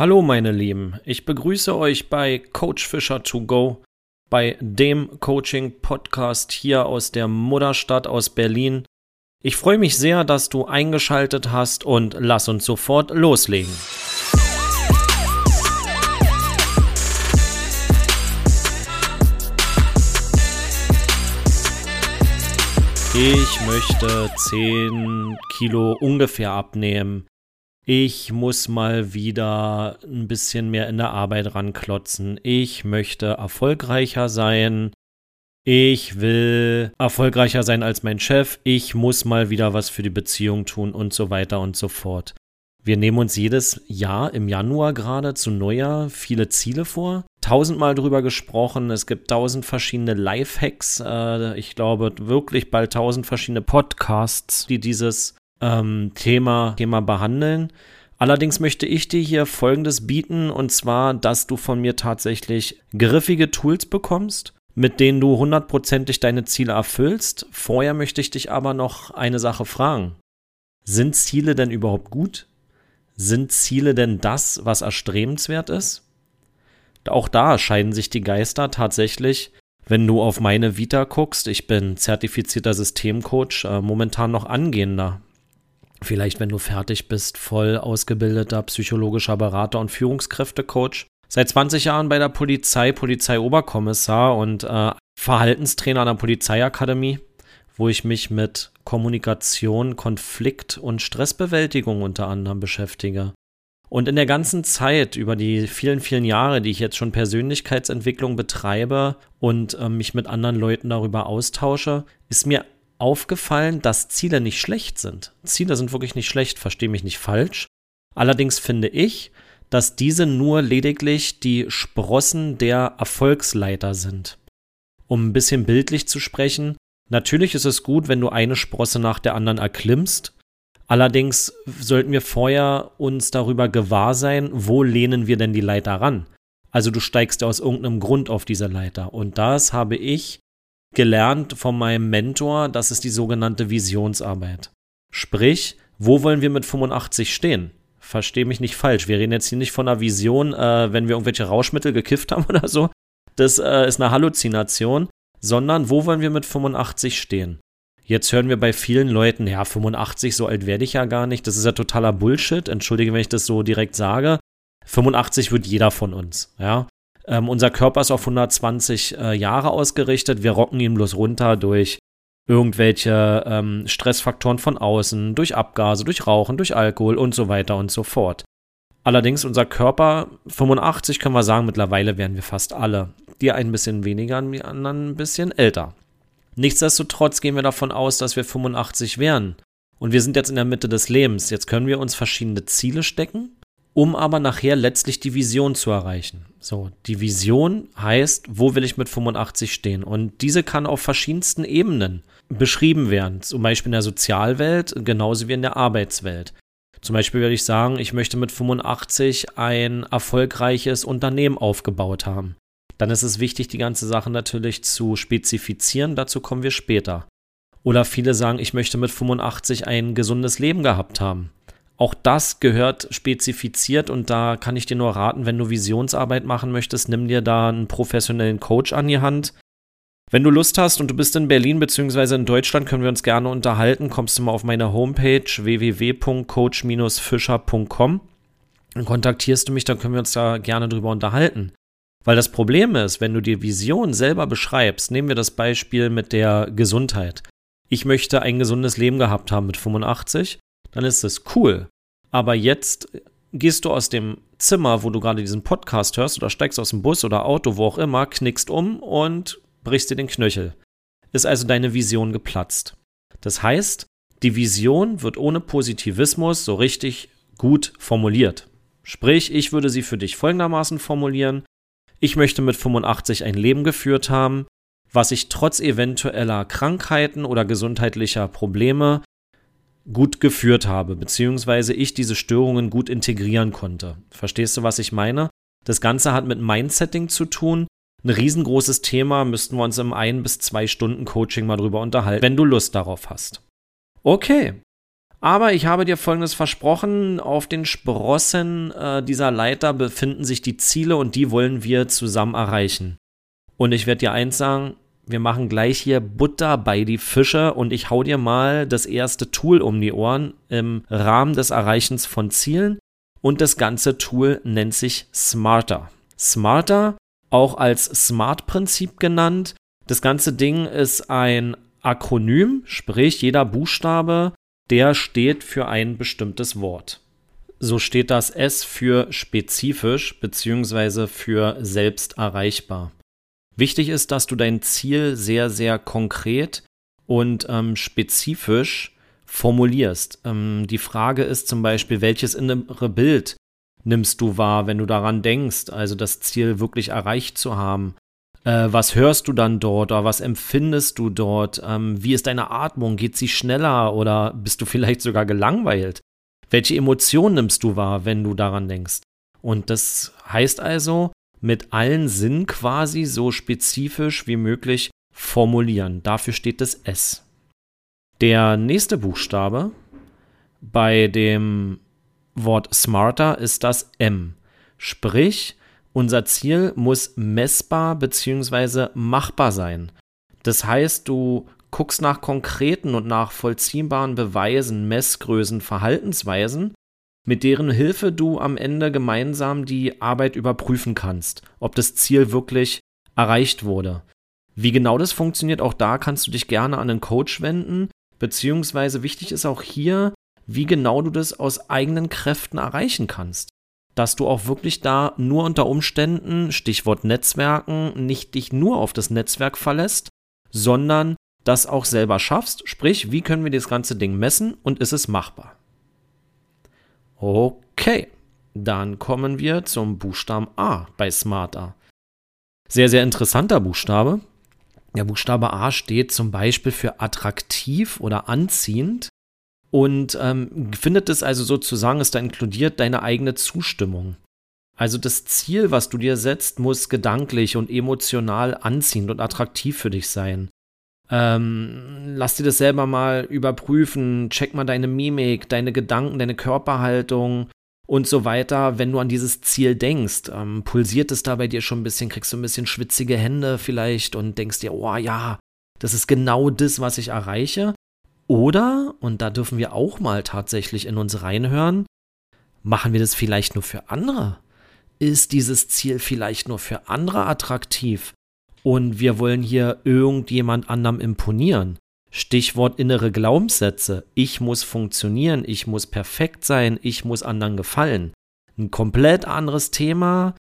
Hallo meine Lieben, ich begrüße euch bei Coach Fischer to go, bei dem Coaching Podcast hier aus der Mutterstadt aus Berlin. Ich freue mich sehr, dass du eingeschaltet hast und lass uns sofort loslegen. Ich möchte 10 Kilo ungefähr abnehmen ich muss mal wieder ein bisschen mehr in der Arbeit ranklotzen. Ich möchte erfolgreicher sein. Ich will erfolgreicher sein als mein Chef. Ich muss mal wieder was für die Beziehung tun und so weiter und so fort. Wir nehmen uns jedes Jahr im Januar gerade zu Neujahr viele Ziele vor. Tausendmal drüber gesprochen. Es gibt tausend verschiedene Lifehacks. Äh, ich glaube wirklich bald tausend verschiedene Podcasts, die dieses ähm, Thema, Thema behandeln. Allerdings möchte ich dir hier Folgendes bieten, und zwar, dass du von mir tatsächlich griffige Tools bekommst, mit denen du hundertprozentig deine Ziele erfüllst. Vorher möchte ich dich aber noch eine Sache fragen. Sind Ziele denn überhaupt gut? Sind Ziele denn das, was erstrebenswert ist? Auch da scheiden sich die Geister tatsächlich. Wenn du auf meine Vita guckst, ich bin zertifizierter Systemcoach, äh, momentan noch angehender Vielleicht, wenn du fertig bist, voll ausgebildeter psychologischer Berater und Führungskräftecoach. Seit 20 Jahren bei der Polizei, Polizeioberkommissar und äh, Verhaltenstrainer an der Polizeiakademie, wo ich mich mit Kommunikation, Konflikt und Stressbewältigung unter anderem beschäftige. Und in der ganzen Zeit, über die vielen, vielen Jahre, die ich jetzt schon Persönlichkeitsentwicklung betreibe und äh, mich mit anderen Leuten darüber austausche, ist mir aufgefallen, dass Ziele nicht schlecht sind. Ziele sind wirklich nicht schlecht, verstehe mich nicht falsch. Allerdings finde ich, dass diese nur lediglich die Sprossen der Erfolgsleiter sind. Um ein bisschen bildlich zu sprechen, natürlich ist es gut, wenn du eine Sprosse nach der anderen erklimmst. Allerdings sollten wir vorher uns darüber gewahr sein, wo lehnen wir denn die Leiter ran? Also du steigst aus irgendeinem Grund auf diese Leiter. Und das habe ich gelernt von meinem Mentor, das ist die sogenannte Visionsarbeit. Sprich, wo wollen wir mit 85 stehen? Verstehe mich nicht falsch. Wir reden jetzt hier nicht von einer Vision, äh, wenn wir irgendwelche Rauschmittel gekifft haben oder so. Das äh, ist eine Halluzination. Sondern wo wollen wir mit 85 stehen? Jetzt hören wir bei vielen Leuten, ja, 85, so alt werde ich ja gar nicht. Das ist ja totaler Bullshit. Entschuldige, wenn ich das so direkt sage. 85 wird jeder von uns, ja. Ähm, unser Körper ist auf 120 äh, Jahre ausgerichtet. Wir rocken ihn bloß runter durch irgendwelche ähm, Stressfaktoren von außen, durch Abgase, durch Rauchen, durch Alkohol und so weiter und so fort. Allerdings unser Körper, 85 können wir sagen, mittlerweile werden wir fast alle. Die ein bisschen weniger, die anderen ein bisschen älter. Nichtsdestotrotz gehen wir davon aus, dass wir 85 werden. Und wir sind jetzt in der Mitte des Lebens. Jetzt können wir uns verschiedene Ziele stecken um aber nachher letztlich die Vision zu erreichen. So, die Vision heißt, wo will ich mit 85 stehen? Und diese kann auf verschiedensten Ebenen beschrieben werden, zum Beispiel in der Sozialwelt, genauso wie in der Arbeitswelt. Zum Beispiel würde ich sagen, ich möchte mit 85 ein erfolgreiches Unternehmen aufgebaut haben. Dann ist es wichtig, die ganze Sache natürlich zu spezifizieren, dazu kommen wir später. Oder viele sagen, ich möchte mit 85 ein gesundes Leben gehabt haben. Auch das gehört spezifiziert und da kann ich dir nur raten, wenn du Visionsarbeit machen möchtest, nimm dir da einen professionellen Coach an die Hand. Wenn du Lust hast und du bist in Berlin bzw. in Deutschland, können wir uns gerne unterhalten. Kommst du mal auf meine Homepage www.coach-fischer.com und kontaktierst du mich, dann können wir uns da gerne drüber unterhalten. Weil das Problem ist, wenn du die Vision selber beschreibst, nehmen wir das Beispiel mit der Gesundheit. Ich möchte ein gesundes Leben gehabt haben mit 85 dann ist es cool. Aber jetzt gehst du aus dem Zimmer, wo du gerade diesen Podcast hörst, oder steigst aus dem Bus oder Auto, wo auch immer, knickst um und brichst dir den Knöchel. Ist also deine Vision geplatzt. Das heißt, die Vision wird ohne Positivismus so richtig gut formuliert. Sprich, ich würde sie für dich folgendermaßen formulieren. Ich möchte mit 85 ein Leben geführt haben, was ich trotz eventueller Krankheiten oder gesundheitlicher Probleme gut geführt habe, beziehungsweise ich diese Störungen gut integrieren konnte. Verstehst du, was ich meine? Das Ganze hat mit Mindsetting zu tun. Ein riesengroßes Thema, müssten wir uns im ein bis zwei Stunden Coaching mal drüber unterhalten, wenn du Lust darauf hast. Okay. Aber ich habe dir Folgendes versprochen, auf den Sprossen äh, dieser Leiter befinden sich die Ziele und die wollen wir zusammen erreichen. Und ich werde dir eins sagen, wir machen gleich hier Butter bei die Fische und ich hau dir mal das erste Tool um die Ohren im Rahmen des Erreichens von Zielen. Und das ganze Tool nennt sich Smarter. Smarter, auch als Smart-Prinzip genannt. Das ganze Ding ist ein Akronym, sprich jeder Buchstabe der steht für ein bestimmtes Wort. So steht das S für spezifisch bzw. für selbst erreichbar. Wichtig ist, dass du dein Ziel sehr, sehr konkret und ähm, spezifisch formulierst. Ähm, die Frage ist zum Beispiel, welches innere Bild nimmst du wahr, wenn du daran denkst, also das Ziel wirklich erreicht zu haben? Äh, was hörst du dann dort oder was empfindest du dort? Ähm, wie ist deine Atmung? Geht sie schneller oder bist du vielleicht sogar gelangweilt? Welche Emotionen nimmst du wahr, wenn du daran denkst? Und das heißt also, mit allen Sinnen quasi so spezifisch wie möglich formulieren. Dafür steht das S. Der nächste Buchstabe bei dem Wort smarter ist das M. Sprich, unser Ziel muss messbar bzw. machbar sein. Das heißt, du guckst nach konkreten und nach vollziehbaren Beweisen, Messgrößen, Verhaltensweisen, mit deren Hilfe du am Ende gemeinsam die Arbeit überprüfen kannst, ob das Ziel wirklich erreicht wurde. Wie genau das funktioniert, auch da kannst du dich gerne an einen Coach wenden, beziehungsweise wichtig ist auch hier, wie genau du das aus eigenen Kräften erreichen kannst dass du auch wirklich da nur unter Umständen, Stichwort Netzwerken, nicht dich nur auf das Netzwerk verlässt, sondern das auch selber schaffst. Sprich, wie können wir das ganze Ding messen und ist es machbar? Okay, dann kommen wir zum Buchstaben A bei Smarter. Sehr, sehr interessanter Buchstabe. Der Buchstabe A steht zum Beispiel für attraktiv oder anziehend und ähm, findet es also sozusagen, ist da inkludiert deine eigene Zustimmung. Also das Ziel, was du dir setzt, muss gedanklich und emotional anziehend und attraktiv für dich sein. Ähm, lass dir das selber mal überprüfen, check mal deine Mimik, deine Gedanken, deine Körperhaltung und so weiter. Wenn du an dieses Ziel denkst, ähm, pulsiert es da bei dir schon ein bisschen, kriegst du ein bisschen schwitzige Hände vielleicht und denkst dir, oh ja, das ist genau das, was ich erreiche. Oder, und da dürfen wir auch mal tatsächlich in uns reinhören, machen wir das vielleicht nur für andere? Ist dieses Ziel vielleicht nur für andere attraktiv? Und wir wollen hier irgendjemand anderem imponieren. Stichwort innere Glaubenssätze. Ich muss funktionieren, ich muss perfekt sein, ich muss anderen gefallen. Ein komplett anderes Thema.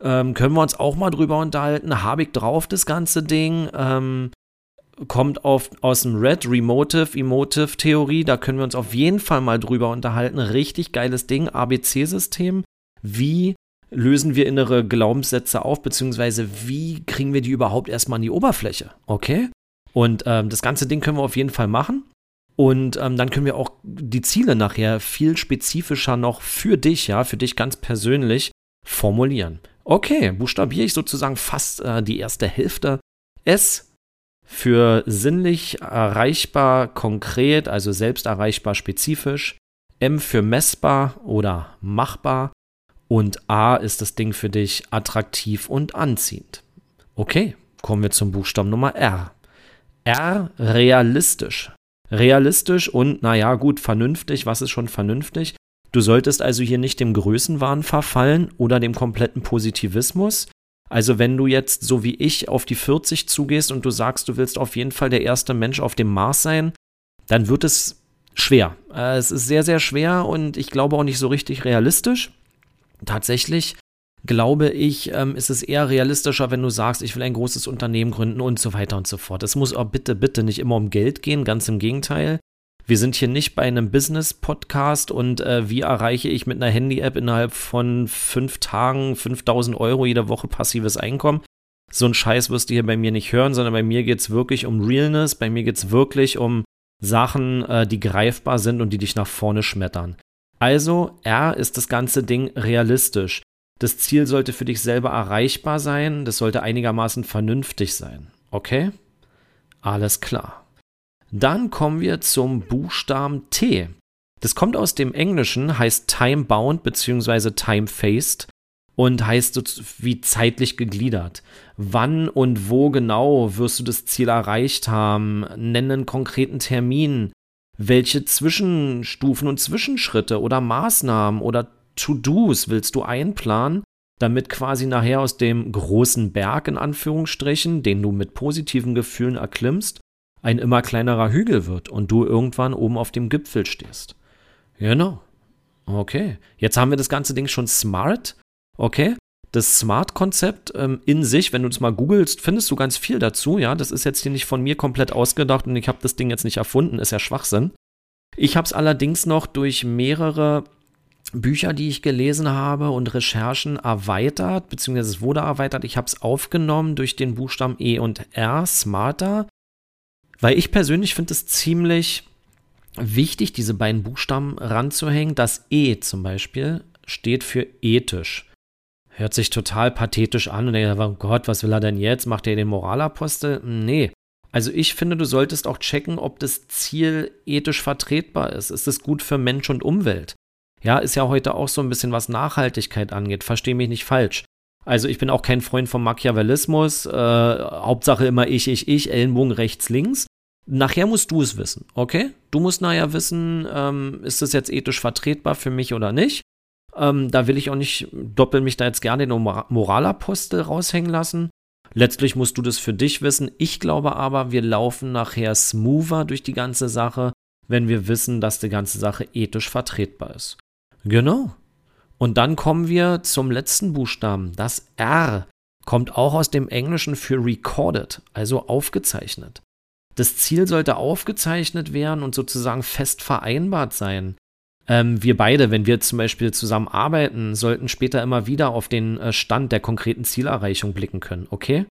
Ähm, können wir uns auch mal drüber unterhalten? Habe ich drauf das ganze Ding? Ähm, kommt auf, aus dem Red Remotive Emotive Theorie. Da können wir uns auf jeden Fall mal drüber unterhalten. Richtig geiles Ding, ABC-System. Wie lösen wir innere Glaubenssätze auf, beziehungsweise wie kriegen wir die überhaupt erstmal an die Oberfläche? Okay? Und ähm, das ganze Ding können wir auf jeden Fall machen. Und ähm, dann können wir auch die Ziele nachher viel spezifischer noch für dich, ja, für dich ganz persönlich formulieren. Okay, buchstabiere ich sozusagen fast äh, die erste Hälfte. S für sinnlich erreichbar konkret, also selbst erreichbar spezifisch, M für messbar oder machbar und A ist das Ding für dich attraktiv und anziehend. Okay, kommen wir zum Buchstaben Nummer R. R realistisch. Realistisch und, naja, gut, vernünftig. Was ist schon vernünftig? Du solltest also hier nicht dem Größenwahn verfallen oder dem kompletten Positivismus, also wenn du jetzt so wie ich auf die 40 zugehst und du sagst, du willst auf jeden Fall der erste Mensch auf dem Mars sein, dann wird es schwer. Äh, es ist sehr, sehr schwer und ich glaube auch nicht so richtig realistisch. Tatsächlich glaube ich, ähm, ist es eher realistischer, wenn du sagst, ich will ein großes Unternehmen gründen und so weiter und so fort. Es muss auch bitte, bitte nicht immer um Geld gehen, ganz im Gegenteil. Wir sind hier nicht bei einem Business-Podcast und äh, wie erreiche ich mit einer Handy-App innerhalb von fünf Tagen 5000 Euro jede Woche passives Einkommen. So ein Scheiß wirst du hier bei mir nicht hören, sondern bei mir geht es wirklich um Realness, bei mir geht es wirklich um Sachen, äh, die greifbar sind und die dich nach vorne schmettern. Also, R ist das ganze Ding realistisch. Das Ziel sollte für dich selber erreichbar sein, das sollte einigermaßen vernünftig sein. Okay? Alles klar. Dann kommen wir zum Buchstaben T. Das kommt aus dem Englischen, heißt time-bound bzw. time-faced und heißt so wie zeitlich gegliedert. Wann und wo genau wirst du das Ziel erreicht haben? Nenne einen konkreten Termin. Welche Zwischenstufen und Zwischenschritte oder Maßnahmen oder To-Dos willst du einplanen, damit quasi nachher aus dem großen Berg in Anführungsstrichen, den du mit positiven Gefühlen erklimmst, ein immer kleinerer Hügel wird und du irgendwann oben auf dem Gipfel stehst. Genau. Okay. Jetzt haben wir das ganze Ding schon smart. Okay. Das Smart-Konzept ähm, in sich, wenn du es mal googelst, findest du ganz viel dazu. Ja, das ist jetzt hier nicht von mir komplett ausgedacht und ich habe das Ding jetzt nicht erfunden. Ist ja Schwachsinn. Ich habe es allerdings noch durch mehrere Bücher, die ich gelesen habe und Recherchen erweitert, beziehungsweise es wurde erweitert. Ich habe es aufgenommen durch den Buchstaben E und R, smarter, weil ich persönlich finde es ziemlich wichtig, diese beiden Buchstaben ranzuhängen. Das E zum Beispiel steht für ethisch. Hört sich total pathetisch an und denkt, oh Gott, was will er denn jetzt? Macht er den Moralapostel? Nee. Also ich finde, du solltest auch checken, ob das Ziel ethisch vertretbar ist. Ist es gut für Mensch und Umwelt? Ja, ist ja heute auch so ein bisschen, was Nachhaltigkeit angeht. Verstehe mich nicht falsch. Also ich bin auch kein Freund vom Machiavellismus. Äh, Hauptsache immer ich, ich, ich, Ellenbogen rechts, links. Nachher musst du es wissen, okay? Du musst nachher wissen, ähm, ist das jetzt ethisch vertretbar für mich oder nicht. Ähm, da will ich auch nicht, doppel mich da jetzt gerne den Moralapostel raushängen lassen. Letztlich musst du das für dich wissen. Ich glaube aber, wir laufen nachher smoother durch die ganze Sache, wenn wir wissen, dass die ganze Sache ethisch vertretbar ist. Genau. Und dann kommen wir zum letzten Buchstaben. Das R kommt auch aus dem Englischen für recorded, also aufgezeichnet. Das Ziel sollte aufgezeichnet werden und sozusagen fest vereinbart sein. Ähm, wir beide, wenn wir zum Beispiel zusammen arbeiten, sollten später immer wieder auf den äh, Stand der konkreten Zielerreichung blicken können, okay?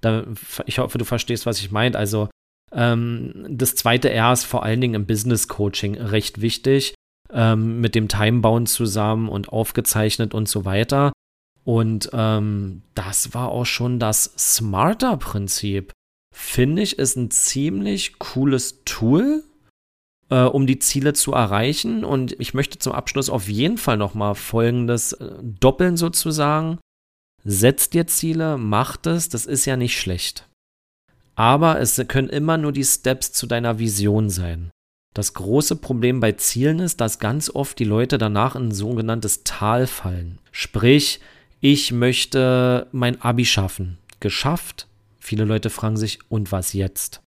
Da, ich hoffe, du verstehst, was ich meine. Also, ähm, das zweite R ist vor allen Dingen im Business Coaching recht wichtig ähm, mit dem Timebound zusammen und aufgezeichnet und so weiter. Und ähm, das war auch schon das Smarter-Prinzip. Finde ich, ist ein ziemlich cooles Tool, äh, um die Ziele zu erreichen. Und ich möchte zum Abschluss auf jeden Fall nochmal Folgendes äh, doppeln sozusagen. Setzt dir Ziele, macht es, das ist ja nicht schlecht. Aber es können immer nur die Steps zu deiner Vision sein. Das große Problem bei Zielen ist, dass ganz oft die Leute danach in ein sogenanntes Tal fallen. Sprich, ich möchte mein Abi schaffen. Geschafft. Viele Leute fragen sich, und was jetzt?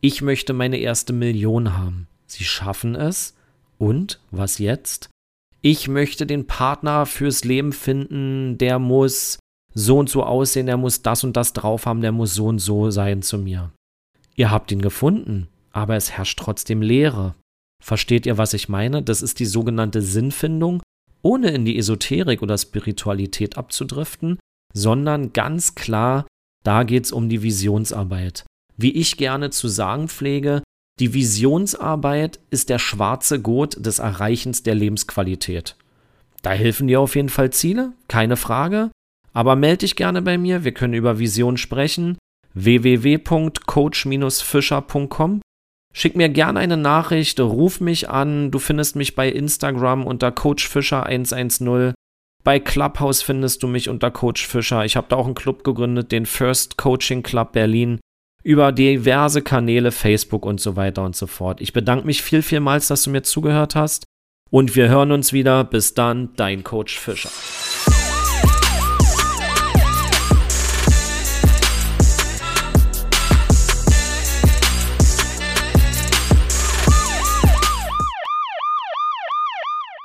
Ich möchte meine erste Million haben. Sie schaffen es. Und was jetzt? Ich möchte den Partner fürs Leben finden, der muss so und so aussehen, der muss das und das drauf haben, der muss so und so sein zu mir. Ihr habt ihn gefunden aber es herrscht trotzdem Leere. Versteht ihr, was ich meine? Das ist die sogenannte Sinnfindung, ohne in die Esoterik oder Spiritualität abzudriften, sondern ganz klar, da geht es um die Visionsarbeit. Wie ich gerne zu sagen pflege, die Visionsarbeit ist der schwarze Gurt des Erreichens der Lebensqualität. Da helfen dir auf jeden Fall Ziele, keine Frage. Aber melde dich gerne bei mir, wir können über Vision sprechen. www.coach-fischer.com Schick mir gerne eine Nachricht, ruf mich an. Du findest mich bei Instagram unter Coach Fischer 110. Bei Clubhouse findest du mich unter Coach Fischer. Ich habe da auch einen Club gegründet, den First Coaching Club Berlin. Über diverse Kanäle, Facebook und so weiter und so fort. Ich bedanke mich viel, vielmals, dass du mir zugehört hast. Und wir hören uns wieder. Bis dann, dein Coach Fischer.